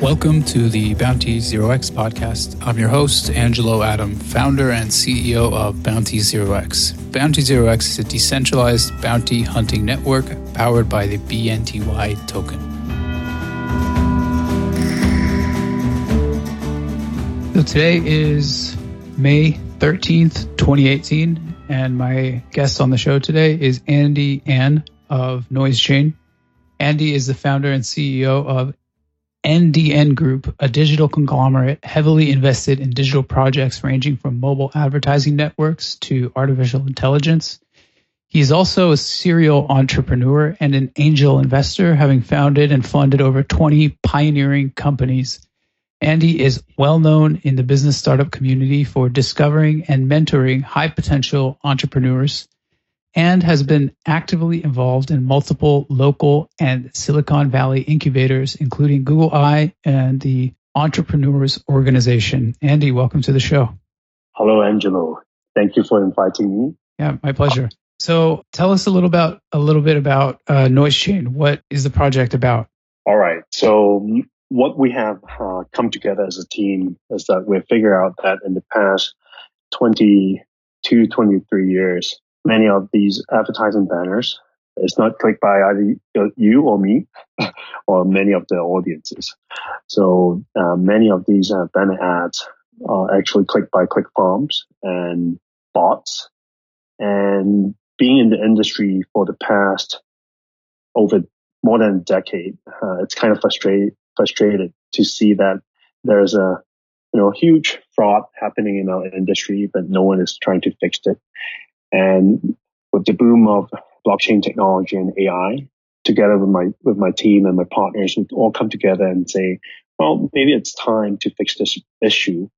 Welcome to the Bounty Zero X podcast. I'm your host, Angelo Adam, founder and CEO of Bounty Zero X. Bounty Zero X is a decentralized bounty hunting network powered by the BNTY token. So today is May 13th, 2018, and my guest on the show today is Andy Ann of NOIZchain. Andy is the founder and CEO of NDN Group, a digital conglomerate heavily invested in digital projects ranging from mobile advertising networks to artificial intelligence. He is also a serial entrepreneur and an angel investor, having founded and funded over 20 pioneering companies. Andy is well known in the business startup community for discovering and mentoring high potential entrepreneurs and has been actively involved in multiple local and Silicon Valley incubators, including Google Eye and the Entrepreneurs Organization. Andy, welcome to the show. Hello, Angelo. Thank you for inviting me. Yeah, my pleasure. So, tell us a little about a little bit about uh, NOIZchain. What is the project about? All right. So, what we have uh, come together as a team is that we figured out that in the past 22, 23 years, many of these advertising banners. It's not clicked by either you or me or many of the audiences. So uh, many of these uh, banner ads are actually clicked by click farms and bots. And being in the industry for the past over more than a decade, uh, it's kind of frustrated frustrated to see that there's a you know huge fraud happening in our industry, but no one is trying to fix it. And with the boom of blockchain technology and AI, together with my with my team and my partners, we all come together and say, well, maybe it's time to fix this issue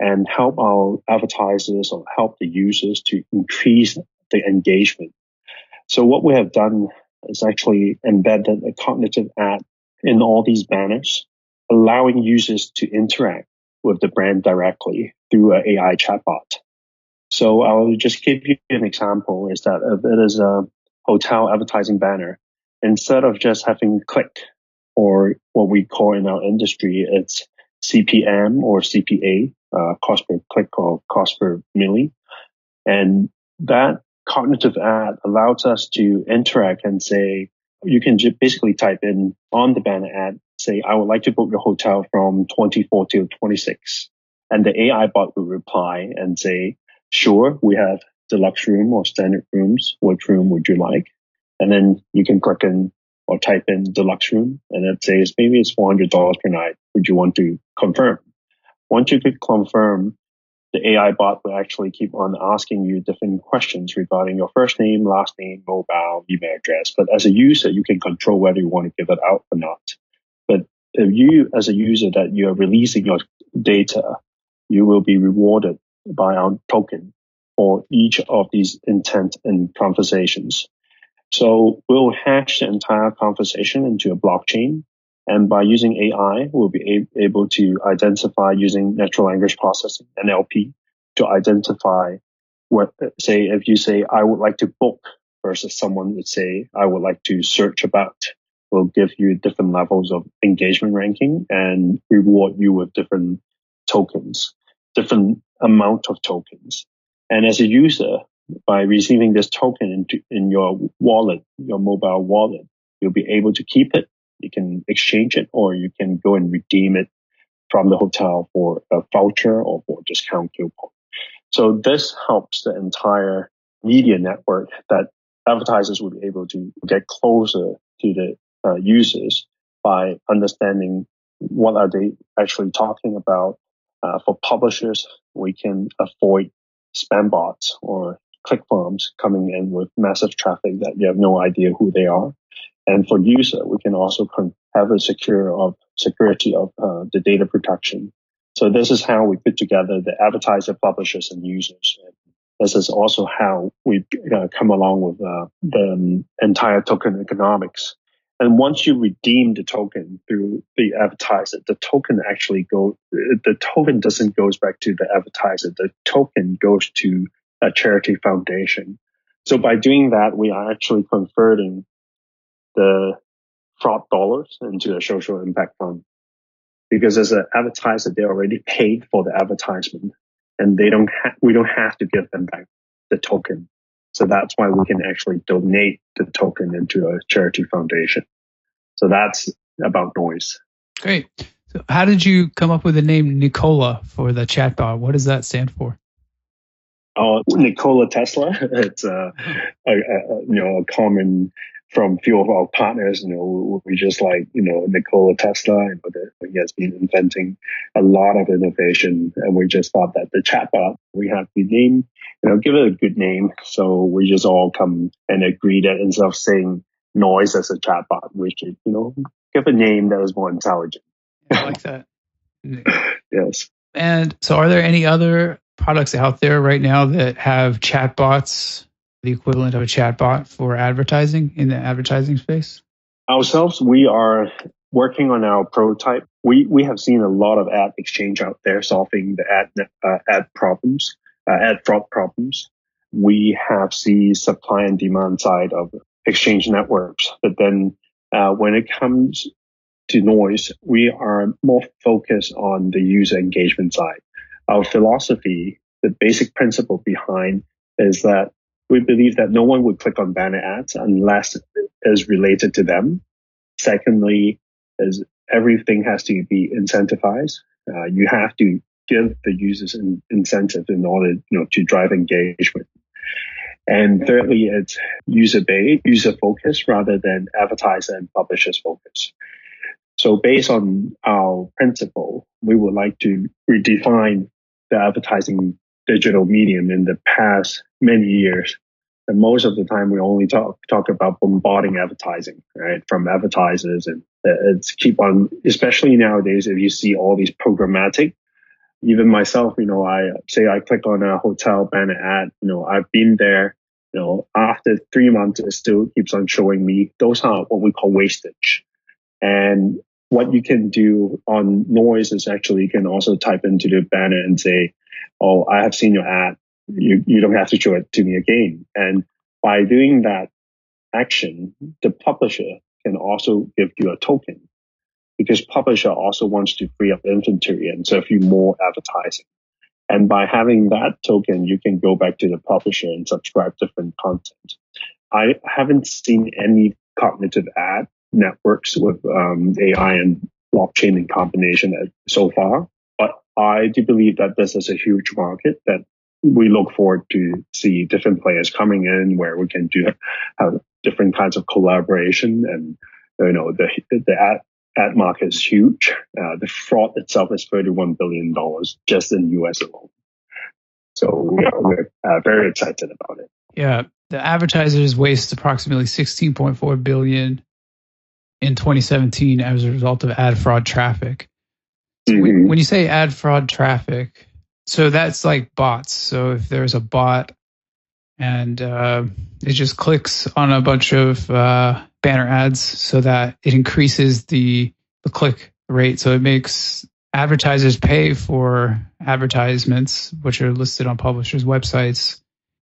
and help our advertisers or help the users to increase the engagement. So what we have done is actually embedded a cognitive ad in all these banners, allowing users to interact with the brand directly through an AI chatbot. So I'll just give you an example is that if it is a hotel advertising banner, instead of just having click or what we call in our industry, it's CPM or CPA, uh, cost per click or cost per milli. And that cognitive ad allows us to interact and say, you can basically type in on the banner ad, say, I would like to book your hotel from 24 to 26. And the AI bot will reply and say, sure, we have deluxe room or standard rooms. Which room would you like? And then you can click in or type in deluxe room and it says maybe it's $400 per night. Would you want to confirm? Once you click confirm, the AI bot will actually keep on asking you different questions regarding your first name, last name, mobile, email address. But as a user, you can control whether you want to give it out or not. But if you, as a user, that you're releasing your data, you will be rewarded by our token for each of these intent and conversations. So we'll hash the entire conversation into a blockchain. And by using AI, we'll be able to identify using natural language processing, NLP, to identify what, say, if you say, I would like to book versus someone would say, I would like to search about, will give you different levels of engagement ranking and reward you with different tokens, different amount of tokens. And as a user, by receiving this token into, in your wallet, your mobile wallet, you'll be able to keep it. You can exchange it or you can go and redeem it from the hotel for a voucher or for discount coupon. So this helps the entire media network that advertisers will be able to get closer to the uh, users by understanding what are they actually talking about uh, for publishers, we can avoid spam bots or click farms coming in with massive traffic that you have no idea who they are. And for user, we can also have a secure of security of uh, the data protection. So this is how we put together the advertiser, publishers, and users. And this is also how we uh, come along with uh, the um, entire token economics and once you redeem the token through the advertiser, the token actually go, the token doesn't goes back to the advertiser. The token goes to a charity foundation. So by doing that, we are actually converting the fraud dollars into a social impact fund. Because as an advertiser, they already paid for the advertisement and they don't ha- we don't have to give them back the token. So that's why we can actually donate the token into a charity foundation. So that's about NOIZ. Great. So how did you come up with the name Nikola for the chatbot? What does that stand for? Oh, Nikola Tesla. It's uh, a, a, a, you know a common from few of our partners. You know, we just like you know Nikola Tesla. You know, he has been inventing a lot of innovation, and we just thought that the chatbot we have to name, you know, give it a good name. So we just all come and agree that instead of saying NOIZ as a chatbot, we should you know give a name that is more intelligent. I like that. yes. And so, are there any other products out there right now that have chatbots, the equivalent of a chatbot for advertising in the advertising space? Ourselves, we are working on our prototype. We we have seen a lot of ad exchange out there solving the ad uh, ad problems, uh, ad fraud problems. We have seen supply and demand side of exchange networks, but then uh, when it comes to NOIZ, we are more focused on the user engagement side our philosophy, the basic principle behind is that we believe that no one would click on banner ads unless it is related to them. Secondly, is everything has to be incentivized. Uh, you have to give the users an incentive in order, you know, to drive engagement. And thirdly, it's user based, user focused rather than advertiser and publishers focused. So based on our principle, we would like to redefine the advertising digital medium in the past many years. And most of the time, we only talk talk about bombarding advertising, right, from advertisers, and uh, it's keep on. Especially nowadays, if you see all these programmatic, even myself, you know, I say I click on a hotel banner ad, you know, I've been there, you know, after three months, it still keeps on showing me. Those are what we call wastage, and what you can do on NOIZ is actually you can also type into the banner and say, "Oh, I have seen your ad. You you don't have to show it to me again." And by doing that action, the publisher can also give you a token because publisher also wants to free up inventory and serve you more advertising. And by having that token, you can go back to the publisher and subscribe different content. I haven't seen any cognitive ad networks with um, AI and blockchain in combination so far. But I do believe that this is a huge market that we look forward to see different players coming in where we can do have different kinds of collaboration and you know the the ad, ad market is huge. Uh, the fraud itself is thirty one billion dollars just in U.S. alone. So we are, we're uh, very excited about it. Yeah, the advertisers waste approximately sixteen point four billion in 2017 as a result of ad fraud traffic. mm-hmm. when you say ad fraud traffic, so that's like bots. So if there's a bot and uh, it just clicks on a bunch of uh, banner ads so that it increases the, the click rate. So it makes advertisers pay for advertisements, which are listed on publishers' websites,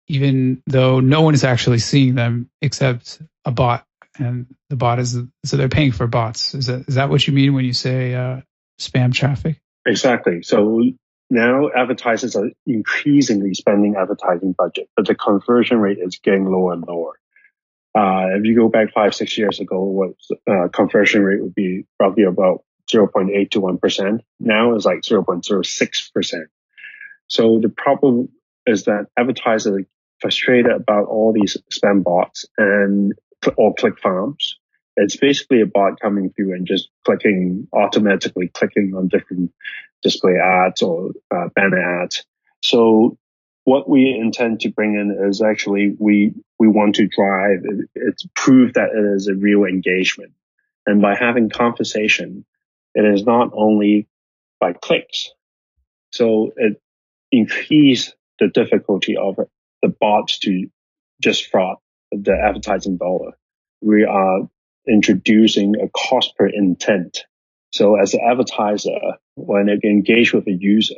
even though no one is actually seeing them except a bot and the bot is so they're paying for bots. Is that is that what you mean when you say uh, spam traffic? Exactly. So now advertisers are increasingly spending advertising budget, but the conversion rate is getting lower and lower. Uh, if you go back five, six years ago, what uh, conversion rate would be roughly about 0.8 to 1%. Now it's like 0.06%. So the problem is that advertisers are frustrated about all these spam bots and or click farms. It's basically a bot coming through and just clicking automatically clicking on different display ads or uh, banner ads. So what we intend to bring in is actually we we want to drive it's prove that it is a real engagement, and by having conversation, it is not only by clicks. So it increase the difficulty of the bots to just fraud the advertising dollar. We are introducing a cost per intent. So as an advertiser, when you engage with a user,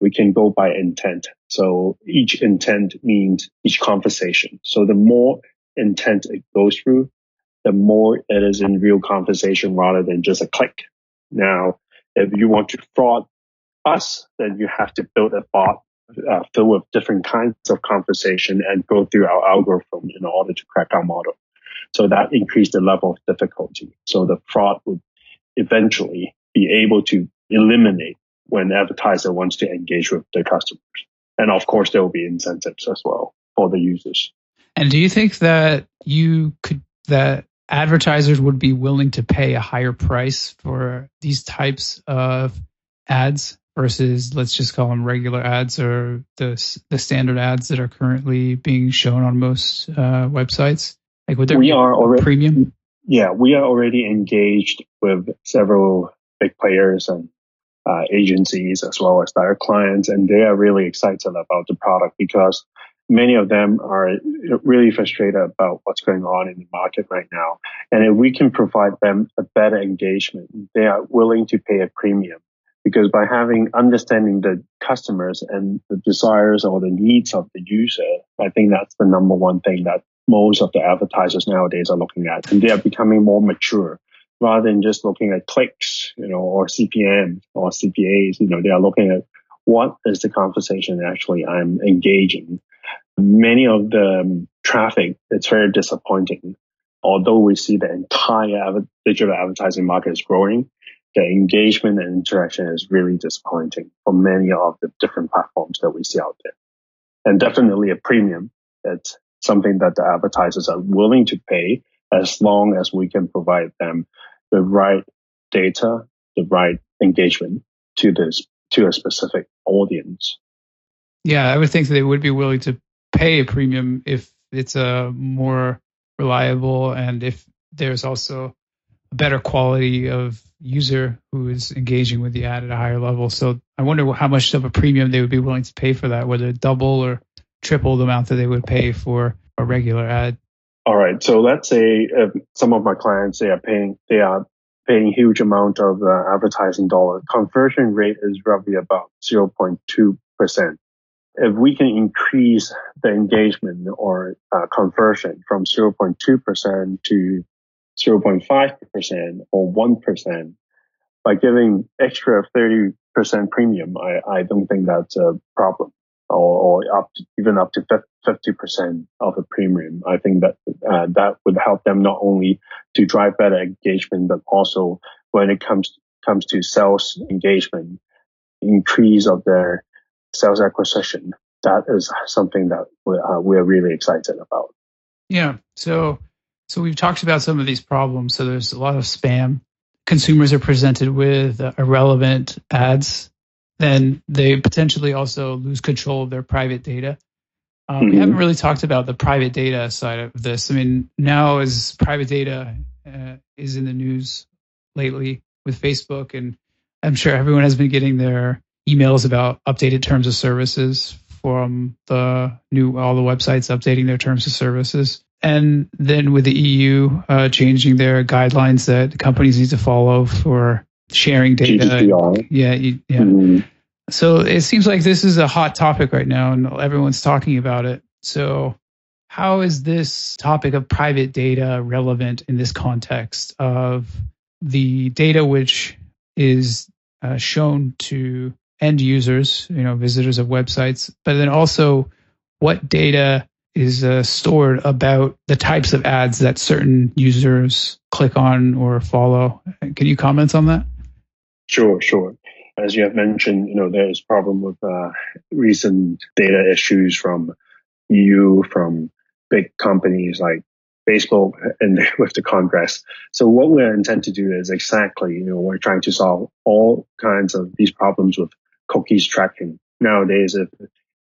we can go by intent. So each intent means each conversation. So the more intent it goes through, the more it is in real conversation rather than just a click. Now, if you want to fraud us, then you have to build a bot uh, filled with different kinds of conversation and go through our algorithm in order to crack our model. So that increased the level of difficulty. So the fraud would eventually be able to eliminate when the advertiser wants to engage with the customers. And of course, there will be incentives as well for the users. And do you think that you could, that advertisers would be willing to pay a higher price for these types of ads versus let's just call them regular ads or the the standard ads that are currently being shown on most uh, websites? Like would there we are already, premium? Yeah, we are already engaged with several big players and uh, agencies as well as their clients, and they are really excited about the product because many of them are really frustrated about what's going on in the market right now. And if we can provide them a better engagement, they are willing to pay a premium because by having understanding the customers and the desires or the needs of the user, I think that's the number one thing that most of the advertisers nowadays are looking at. And they are becoming more mature rather than just looking at clicks, you know, or CPM or CPAs, you know, they are looking at what is the conversation actually I'm engaging. Many of the um, traffic, it's very disappointing. Although we see the entire digital advertising market is growing, the engagement and interaction is really disappointing for many of the different platforms that we see out there. And definitely a premium. It's something that the advertisers are willing to pay as long as we can provide them the right data, the right engagement to this, to a specific audience. Yeah, I would think they would be willing to pay a premium if it's a more reliable and if there's also a better quality of user who is engaging with the ad at a higher level. So I wonder how much of a premium they would be willing to pay for that, whether double or triple the amount that they would pay for a regular ad. All right. So let's say some of my clients they are paying they are paying huge amount of uh, advertising dollar. Conversion rate is roughly about 0.2 percent. If we can increase the engagement or uh, conversion from 0.2 percent to 0.5% or 1%, by giving extra 30% premium, I, I don't think that's a problem. Or, or up to, even up to 50% of a premium. I think that uh, that would help them not only to drive better engagement, but also when it comes comes to sales engagement, increase of their sales acquisition. That is something that we, uh, we're really excited about. Yeah. So so we've talked about some of these problems. So there's a lot of spam. Consumers are presented with irrelevant ads. Then they potentially also lose control of their private data. Um, mm-hmm. We haven't really talked about the private data side of this. I mean, now as private data uh, is in the news lately with Facebook, and I'm sure everyone has been getting their emails about updated terms of services from the new all the websites updating their terms of services. And then with the EU uh, changing their guidelines that companies need to follow for sharing data. GDPR. Yeah, yeah. Mm-hmm. So it seems like this is a hot topic right now, and everyone's talking about it. So, how is this topic of private data relevant in this context of the data which is uh, shown to end users, you know, visitors of websites, but then also what data is uh, stored about the types of ads that certain users click on or follow. Can you comment on that? Sure, sure. As you have mentioned, you know, there's problem with uh, recent data issues from EU, from big companies like Facebook and with the Congress. So what we intend to do is exactly, you know, we're trying to solve all kinds of these problems with cookies tracking. Nowadays, if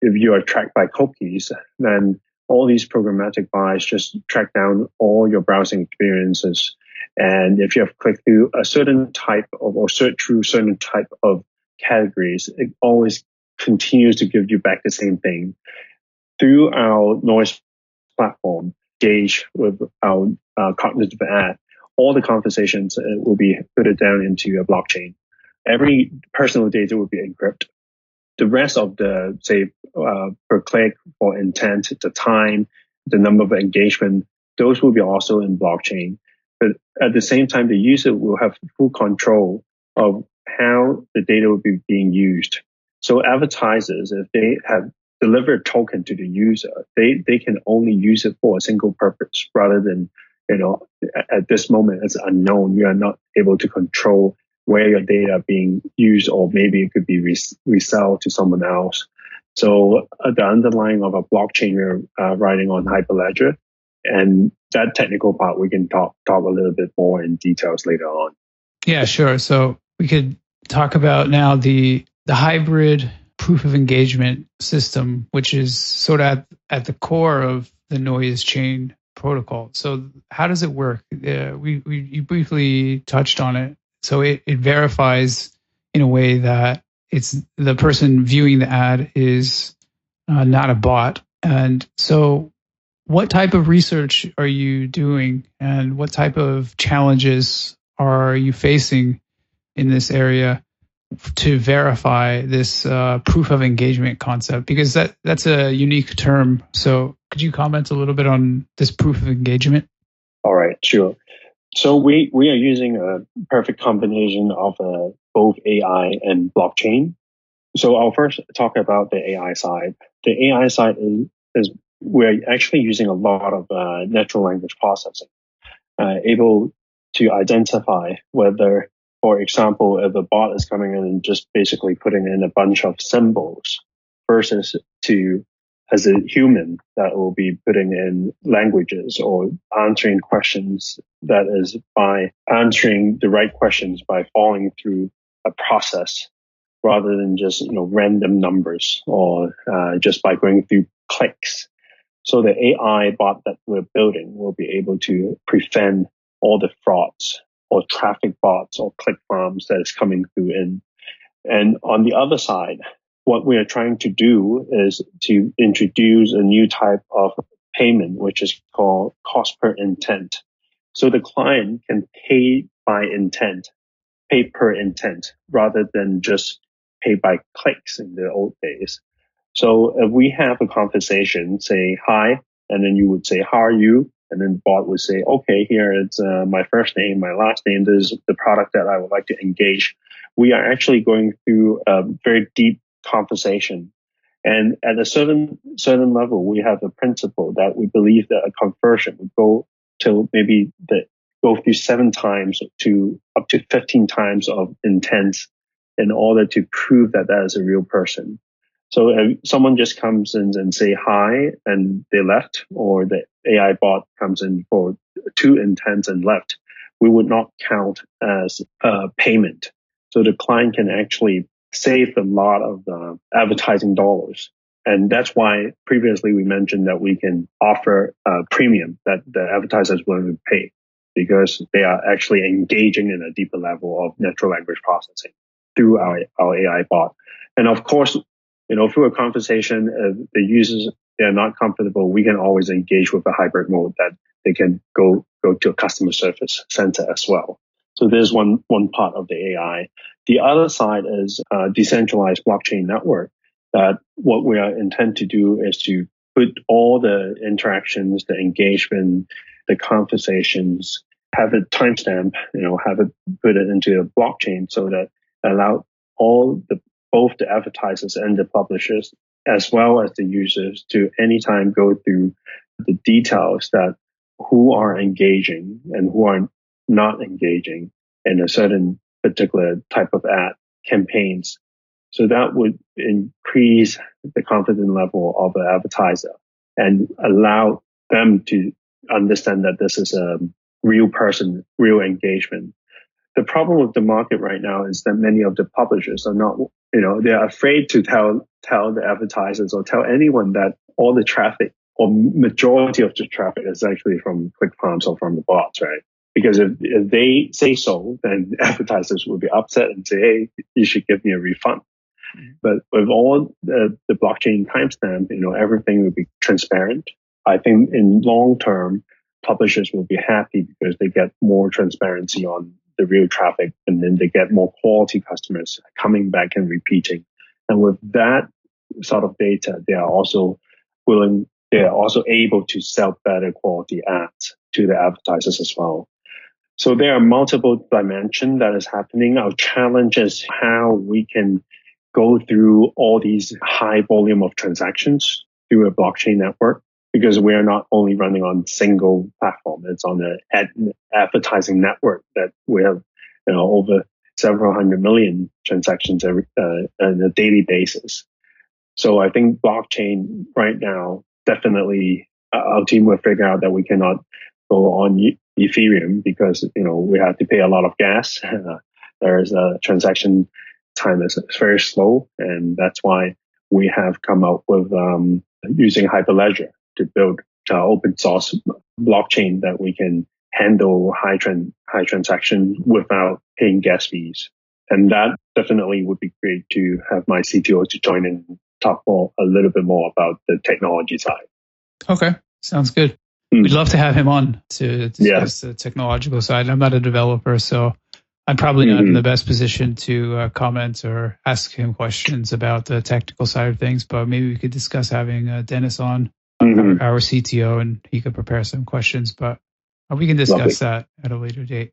if you are tracked by cookies, then all these programmatic buys just track down all your browsing experiences. And if you have clicked through a certain type of or search through certain type of categories, it always continues to give you back the same thing. Through our NOIZ platform, Gauge with our uh, cognitive ad, all the conversations uh, will be put down into a blockchain. Every personal data will be encrypted the rest of the say uh, per click for intent, the time, the number of engagement, those will be also in blockchain. But at the same time, the user will have full control of how the data will be being used. So advertisers, if they have delivered token to the user, they, they can only use it for a single purpose rather than, you know, at this moment it's unknown. You are not able to control where your data being used or maybe it could be res- resell to someone else. So uh, the underlying of a blockchain we're uh, writing on Hyperledger and that technical part we can talk talk a little bit more in details later on. Yeah, sure. So we could talk about now the the hybrid proof of engagement system, which is sort of at, at the core of the NOIZ chain protocol. So how does it work? Uh, we, we you briefly touched on it. So it, it verifies in a way that it's the person viewing the ad is uh, not a bot. And so what type of research are you doing and what type of challenges are you facing in this area to verify this uh, proof of engagement concept? Because that that's a unique term. So could you comment a little bit on this proof of engagement? All right sure. So we we are using a perfect combination of uh, both ai and blockchain. So i'll first talk about the ai side. The ai side is, is we're actually using a lot of uh, natural language processing, uh, able to identify whether, for example, if a bot is coming in and just basically putting in a bunch of symbols versus to as a human that will be putting in languages or answering questions that is by answering the right questions by following through a process rather than just you know random numbers or uh, just by going through clicks so the AI bot that we're building will be able to prevent all the frauds or traffic bots or click farms that is coming through in. And on the other side, what we are trying to do is to introduce a new type of payment, which is called cost per intent. So the client can pay by intent, pay per intent, rather than just pay by clicks in the old days. So if we have a conversation, say hi, and then you would say, how are you? And then the bot would say, okay, here it's uh, my first name, my last name. This is the product that I would like to engage. We are actually going through a very deep conversation. And at a certain, certain level, we have a principle that we believe that a conversion would go to maybe the, go through seven times to up to 15 times of intent in order to prove that that is a real person. So if someone just comes in and say hi and they left, or the AI bot comes in for two intents and left, we would not count as a payment. So the client can actually save a lot of the advertising dollars. And that's why previously we mentioned that we can offer a premium that the advertisers will pay because they are actually engaging in a deeper level of natural language processing through our, our AI bot. And of course, you know, through a conversation, if the users they are not comfortable, we can always engage with a hybrid mode that they can go go to a customer service center as well. So there's one one part of the AI. The other side is a decentralized blockchain network. That what we are intend to do is to put all the interactions, the engagement, the conversations, have it timestamp, you know, have it put it into a blockchain so that allow all the both the advertisers and the publishers, as well as the users, to anytime go through the details that who are engaging and who are not engaging in a certain particular type of ad campaigns. So that would increase the confidence level of an advertiser and allow them to understand that this is a real person, real engagement. The problem with the market right now is that many of the publishers are not you know, they're afraid to tell, tell the advertisers or tell anyone that all the traffic or majority of the traffic is actually from click farms or from the bots, right? Because if, if they say so, then advertisers will be upset and say, Hey, you should give me a refund. Mm-hmm. But with all the, the blockchain timestamp, you know, everything will be transparent. I think in long term, publishers will be happy because they get more transparency on the real traffic and then they get more quality customers coming back and repeating. And with that sort of data, they are also willing, they are also able to sell better quality ads to the advertisers as well. So there are multiple dimensions that is happening. Our challenge is how we can go through all these high volume of transactions through a blockchain network because we are not only running on single platform. It's on an ad- advertising network that we have, you know, over several hundred million transactions every, uh, on a daily basis. So I think blockchain right now, definitely uh, our team will figure out that we cannot go on Ethereum because, you know, we have to pay a lot of gas. there's a transaction time is very slow. And that's why we have come up with um, using Hyperledger to build an open source blockchain that we can handle high trend high transaction without paying gas fees. And that definitely would be great to have my CTO to join and talk more, a little bit more about the technology side. Okay, sounds good. Mm. We'd love to have him on to discuss yeah. the technological side. I'm not a developer, so I'm probably not mm-hmm. in the best position to uh, comment or ask him questions about the technical side of things, but maybe we could discuss having uh, Dennis on, mm-hmm. our, CTO, and he could prepare some questions, but uh, we can discuss Lovely. that at a later date.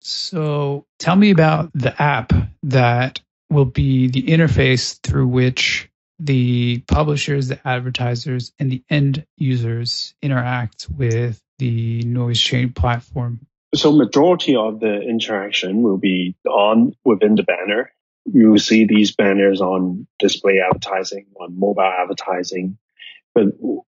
So tell me about the app that will be the interface through which the publishers, the advertisers, and the end users interact with the NOIZ Chain platform so majority of the interaction will be on within the banner. You will see these banners on display advertising, on mobile advertising. But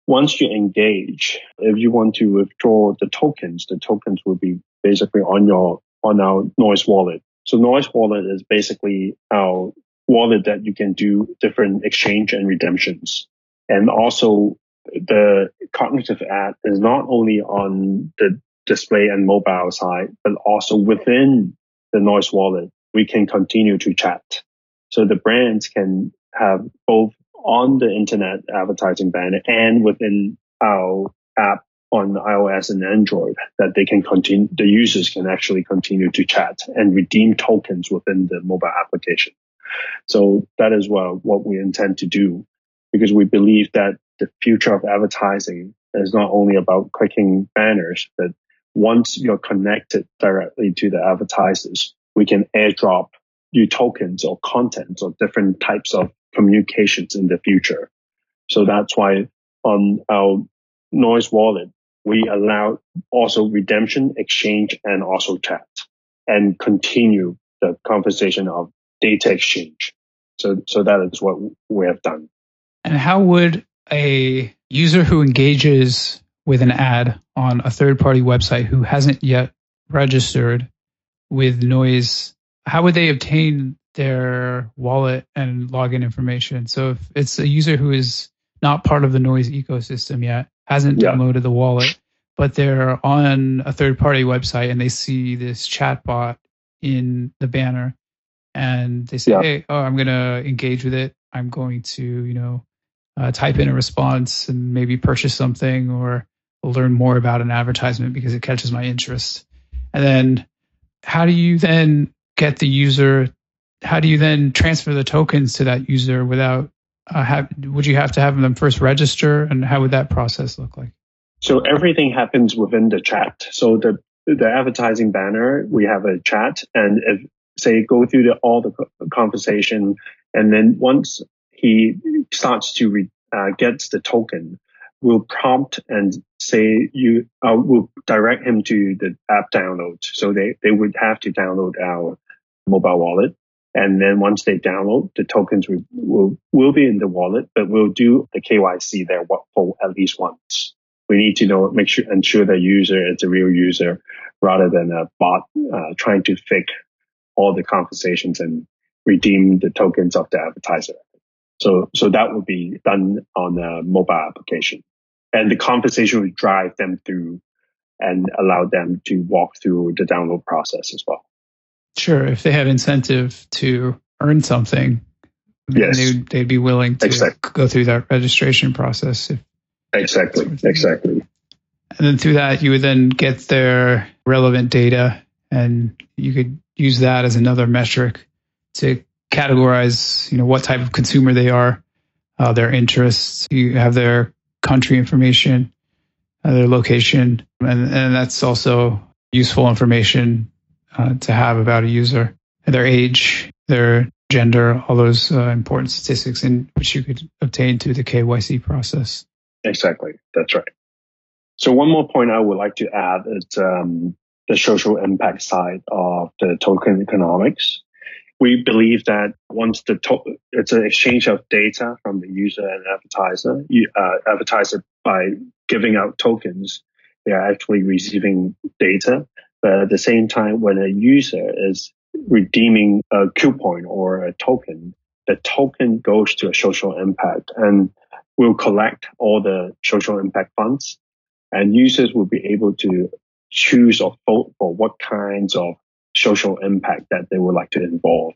once you engage, if you want to withdraw the tokens, the tokens will be basically on your on our NOIZ wallet. So NOIZ wallet is basically our wallet that you can do different exchange and redemptions. And also the cognitive app is not only on the display and mobile side, but also within the NOIZ wallet, we can continue to chat. So the brands can have both on the internet advertising banner and within our app on iOS and Android that they can continue, the users can actually continue to chat and redeem tokens within the mobile application. So that is what, what we intend to do because we believe that the future of advertising is not only about clicking banners, but once you're connected directly to the advertisers, we can airdrop you tokens or content or different types of communications in the future. So that's why on our NOIZ wallet, we allow also redemption, exchange, and also chat and continue the conversation of data exchange. So, so that is what we have done. And how would a user who engages with an ad on a third party website who hasn't yet registered with NOIZ, how would they obtain their wallet and login information? So if it's a user who is not part of the NOIZ ecosystem yet, hasn't yeah. downloaded the wallet, but they're on a third party website and they see this chatbot in the banner and they say, yeah. Hey, oh, I'm going to engage with it. I'm going to, you know, uh, type in a response and maybe purchase something or learn more about an advertisement because it catches my interest. And then how do you then get the user? How do you then transfer the tokens to that user without uh, have, would you have to have them first register and how would that process look like? So everything happens within the chat. So the, the advertising banner, we have a chat and if say go through the, all the conversation and then once he starts to re, uh, gets the token, will prompt and say you uh, will direct him to the app download. So they, they would have to download our mobile wallet. And then once they download, the tokens will, will, will be in the wallet, but we'll do the KYC there for at least once. We need to know, make sure, ensure the user is a real user rather than a bot uh, trying to fake all the conversations and redeem the tokens of the advertiser. So, so that would be done on a mobile application and the conversation would drive them through and allow them to walk through the download process as well. Sure. If they have incentive to earn something, yes. they'd, they'd be willing to exactly. go through that registration process. If, exactly. Exactly. And then through that, you would then get their relevant data and you could use that as another metric to categorize, you know, what type of consumer they are, uh, their interests. You have their country information, uh, their location, and, and that's also useful information uh, to have about a user, their age, their gender, all those uh, important statistics in which you could obtain through the KYC process. Exactly. That's right. So one more point I would like to add is um, the social impact side of the token economics. We believe that once the to- it's an exchange of data from the user and advertiser, you, uh, advertiser by giving out tokens, they are actually receiving data. But at the same time, when a user is redeeming a coupon or a token, the token goes to a social impact and will collect all the social impact funds and users will be able to choose or vote for what kinds of social impact that they would like to involve.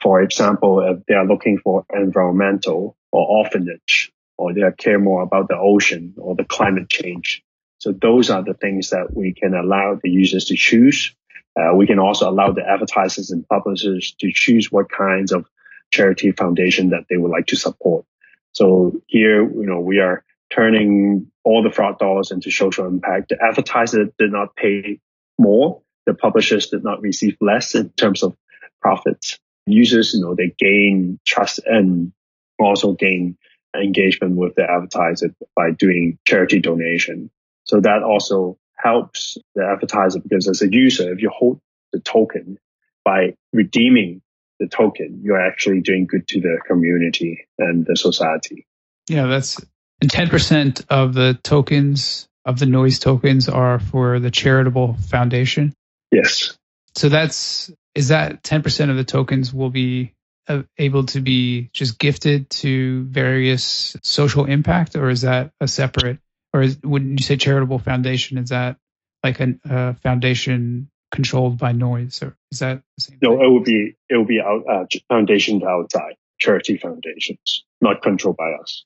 For example, if they are looking for environmental or orphanage, or they care more about the ocean or the climate change. So those are the things that we can allow the users to choose. Uh, we can also allow the advertisers and publishers to choose what kinds of charity foundation that they would like to support. So here, you know, we are turning all the fraud dollars into social impact. The advertiser did not pay more. The publishers did not receive less in terms of profits. Users, you know, they gain trust and also gain engagement with the advertiser by doing charity donation. So that also helps the advertiser because as a user, if you hold the token by redeeming the token, you're actually doing good to the community and the society. Yeah, that's and 10% of the tokens of the NOIZ tokens are for the charitable foundation. Yes. So that's is that 10% of the tokens will be uh, able to be just gifted to various social impact or is that a separate or is, wouldn't you say charitable foundation is that like a, foundation controlled by NOIZ or is that the same no thing? it would be it would be out, uh, foundations outside charity foundations not controlled by us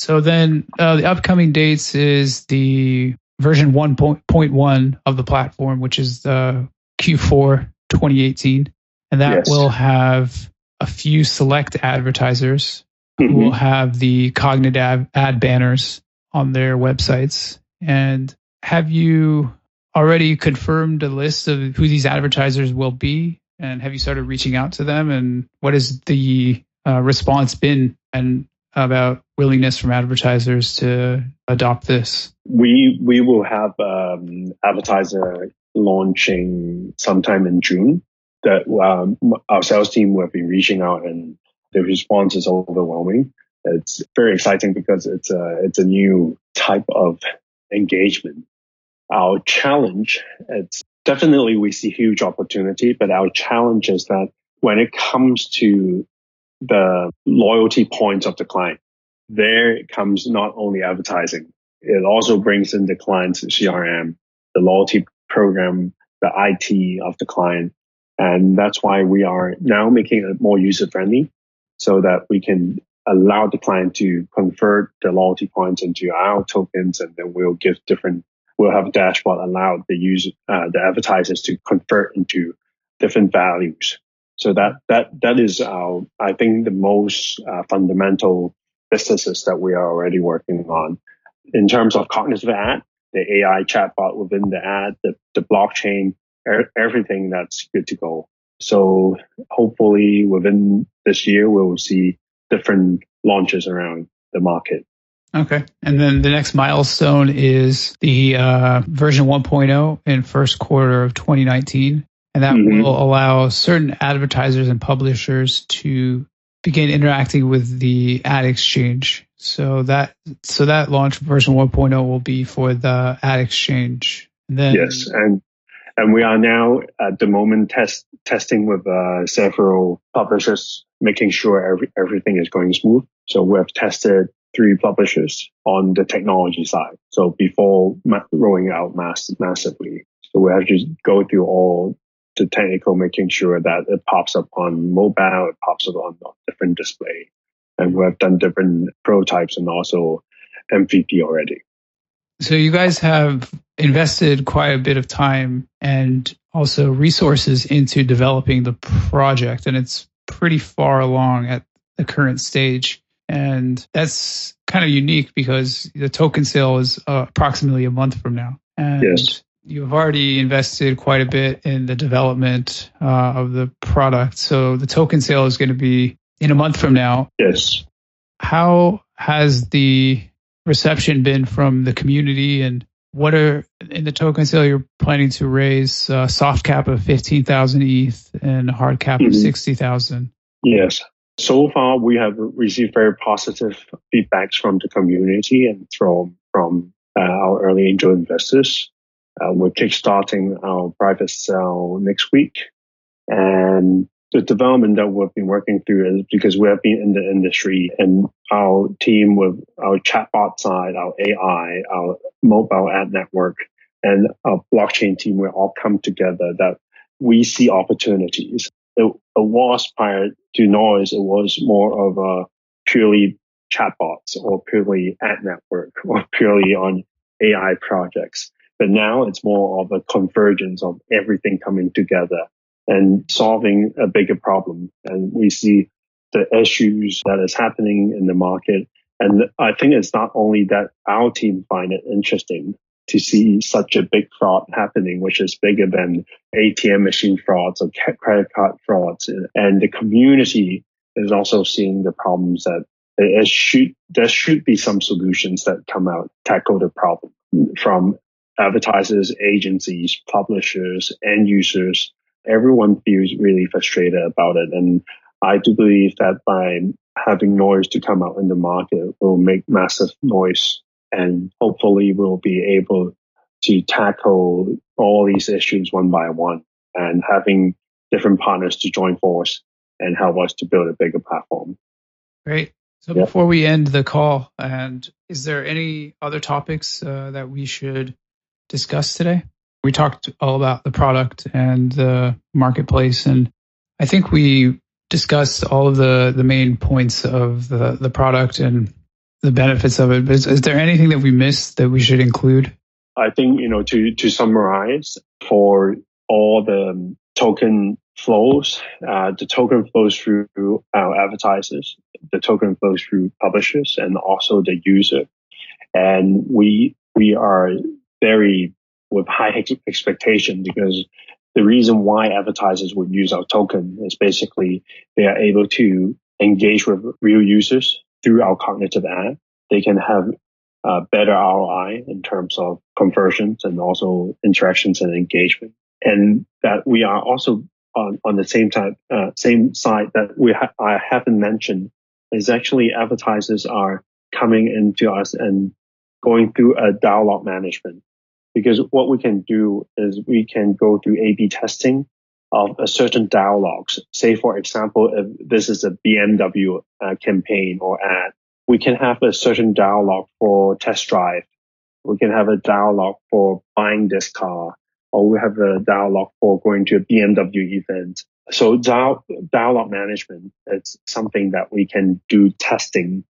so then uh, the upcoming dates is the version 1.1 of the platform, which is the Q4 2018. And that yes. will have a few select advertisers mm-hmm. who will have the cognitive ad banners on their websites. And have you already confirmed a list of who these advertisers will be? And have you started reaching out to them? And what has the uh, response been? And about willingness from advertisers to adopt this? We we will have um, advertiser launching sometime in June. That um, our sales team will be reaching out, and the response is overwhelming. It's very exciting because it's a it's a new type of engagement. Our challenge, it's definitely we see huge opportunity, but our challenge is that when it comes to the loyalty points of the client. There comes not only advertising, it also brings in the client's CRM, the loyalty program, the IT of the client. And that's why we are now making it more user friendly so that we can allow the client to convert the loyalty points into our tokens and then we'll give different we'll have a dashboard allow the user uh, the advertisers to convert into different values so that that that is our, I think, the most uh, fundamental businesses that we are already working on. In terms of cognitive ad, the AI chatbot within the ad, the, the blockchain, er, everything that's good to go. So hopefully within this year, we'll see different launches around the market. Okay. And then the next milestone is the uh, version 1.0 in first quarter of 2019 and that mm-hmm. will allow certain advertisers and publishers to begin interacting with the ad exchange. So that so that launch version 1.0 will be for the ad exchange. And then, yes, and and we are now at the moment test testing with uh, several publishers, making sure every, everything is going smooth. So we have tested three publishers on the technology side. So before ma- rolling out mass massively, so we have to go through all the technical, making sure that it pops up on mobile, it pops up on different display. And we have done different prototypes and also MVP already. So you guys have invested quite a bit of time and also resources into developing the project, and it's pretty far along at the current stage. And that's kind of unique because the token sale is uh, approximately a month from now. And yes you've already invested quite a bit in the development uh, of the product. So the token sale is going to be in a month from now. Yes. How has the reception been from the community and what are in the token sale you're planning to raise uh, soft cap of 15,000 ETH and hard cap mm-hmm. of 60,000? Yes. So far, we have received very positive feedbacks from the community and from from uh, our early angel investors. Uh, we're kickstarting our private sale next week, and the development that we've been working through is because we have been in the industry and our team with our chatbot side, our AI, our mobile ad network, and our blockchain team, we all come together that we see opportunities. It, it was prior to NOIZ, it was more of a purely chatbots or purely ad network or purely on AI projects. But now it's more of a convergence of everything coming together and solving a bigger problem. And we see the issues that is happening in the market. And I think it's not only that our team find it interesting to see such a big fraud happening, which is bigger than ATM machine frauds or credit card frauds. And the community is also seeing the problems that it should, there should be some solutions that come out, tackle the problem from advertisers, agencies, publishers, end users everyone feels really frustrated about it. And I do believe that by having NOIZ to come out in the market will make massive noise and hopefully we'll be able to tackle all these issues one by one and having different partners to join force and help us to build a bigger platform. Great. So before we end the call, and is there any other topics uh, that we should discuss today? We talked all about the product and the marketplace, and I think we discussed all of the, the main points of the, the product and the benefits of it. But is, is there anything that we missed that we should include? I think, you know, to, to summarize for all the token flows, uh, the token flows through our advertisers, the token flows through publishers and also the user. And we, we are very with high expectation because the reason why advertisers would use our token is basically they are able to engage with real users through our cognitive ad. They can have a better ROI in terms of conversions and also interactions and engagement. And that we are also on, on the same time, uh, same side that we ha- I haven't mentioned is actually advertisers are coming into us and going through a dialogue management because what we can do is we can go through A-B testing of a certain dialogues. Say, for example, if this is a BMW uh, campaign or ad, we can have a certain dialogue for test drive. We can have a dialogue for buying this car, or we have a dialogue for going to a BMW event. So dialogue management is something that we can do testing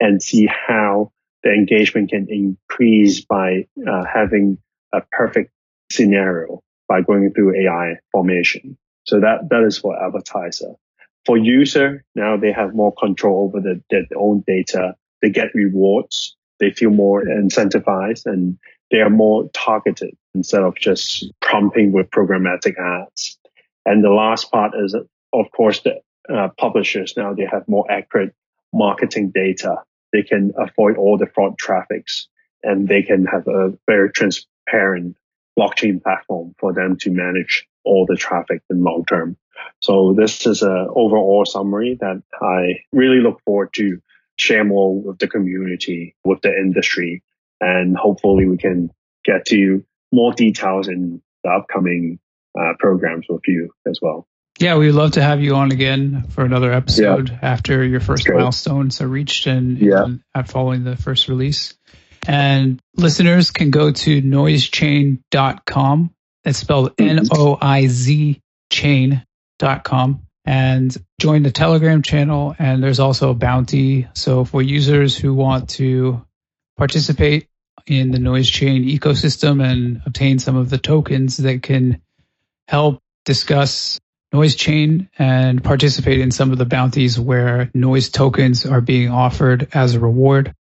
and see how the engagement can increase by uh, having a perfect scenario by going through AI formation. So that, that is for advertiser. For user, now they have more control over the, their own data. They get rewards. They feel more incentivized and they are more targeted instead of just prompting with programmatic ads. And the last part is, of course, the uh, publishers now they have more accurate marketing data they can avoid all the fraud traffics and they can have a very transparent blockchain platform for them to manage all the traffic in long term. So this is an overall summary that I really look forward to share more with the community, with the industry, and hopefully we can get to more details in the upcoming uh, programs with you as well. Yeah, we'd love to have you on again for another episode yeah. after your first milestones are reached and, yeah. and following the first release. And listeners can go to NOIZchain.com. That's spelled mm-hmm. N O I Z chain.com and join the Telegram channel. And there's also a bounty. So for users who want to participate in the NOIZ Chain ecosystem and obtain some of the tokens that can help discuss NOIZ Chain and participate in some of the bounties where NOIZ tokens are being offered as a reward.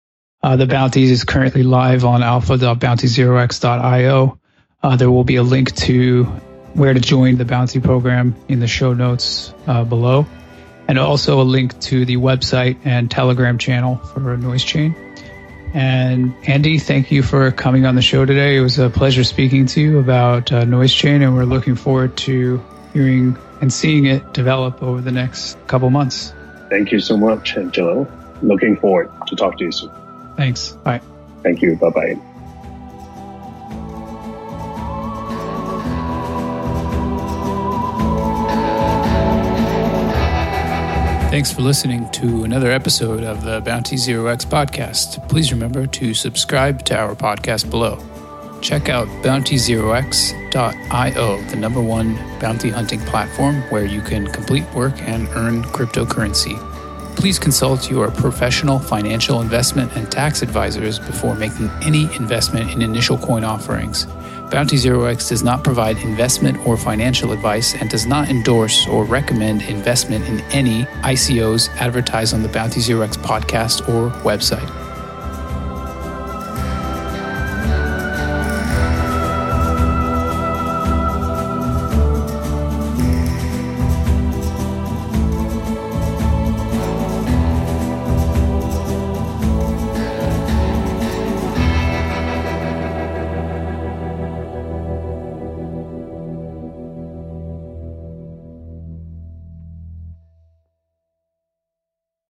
Uh, the bounties is currently live on alpha.bounty0x.io. Uh, there will be a link to where to join the bounty program in the show notes uh, below, and also a link to the website and Telegram channel for NOIZ Chain. And Andy, thank you for coming on the show today. It was a pleasure speaking to you about uh, NOIZ Chain, and we're looking forward to hearing and seeing it develop over the next couple months. Thank you so much, Angelo. Looking forward to talk to you soon. Thanks. Bye. Thank you. Bye bye. Thanks for listening to another episode of the Bounty Zero X podcast. Please remember to subscribe to our podcast below. Check out bounty0x.io, the number one bounty hunting platform where you can complete work and earn cryptocurrency. Please consult your professional financial investment and tax advisors before making any investment in initial coin offerings. Bounty Zero X does not provide investment or financial advice and does not endorse or recommend investment in any ICOs advertised on the Bounty Zero X podcast or website.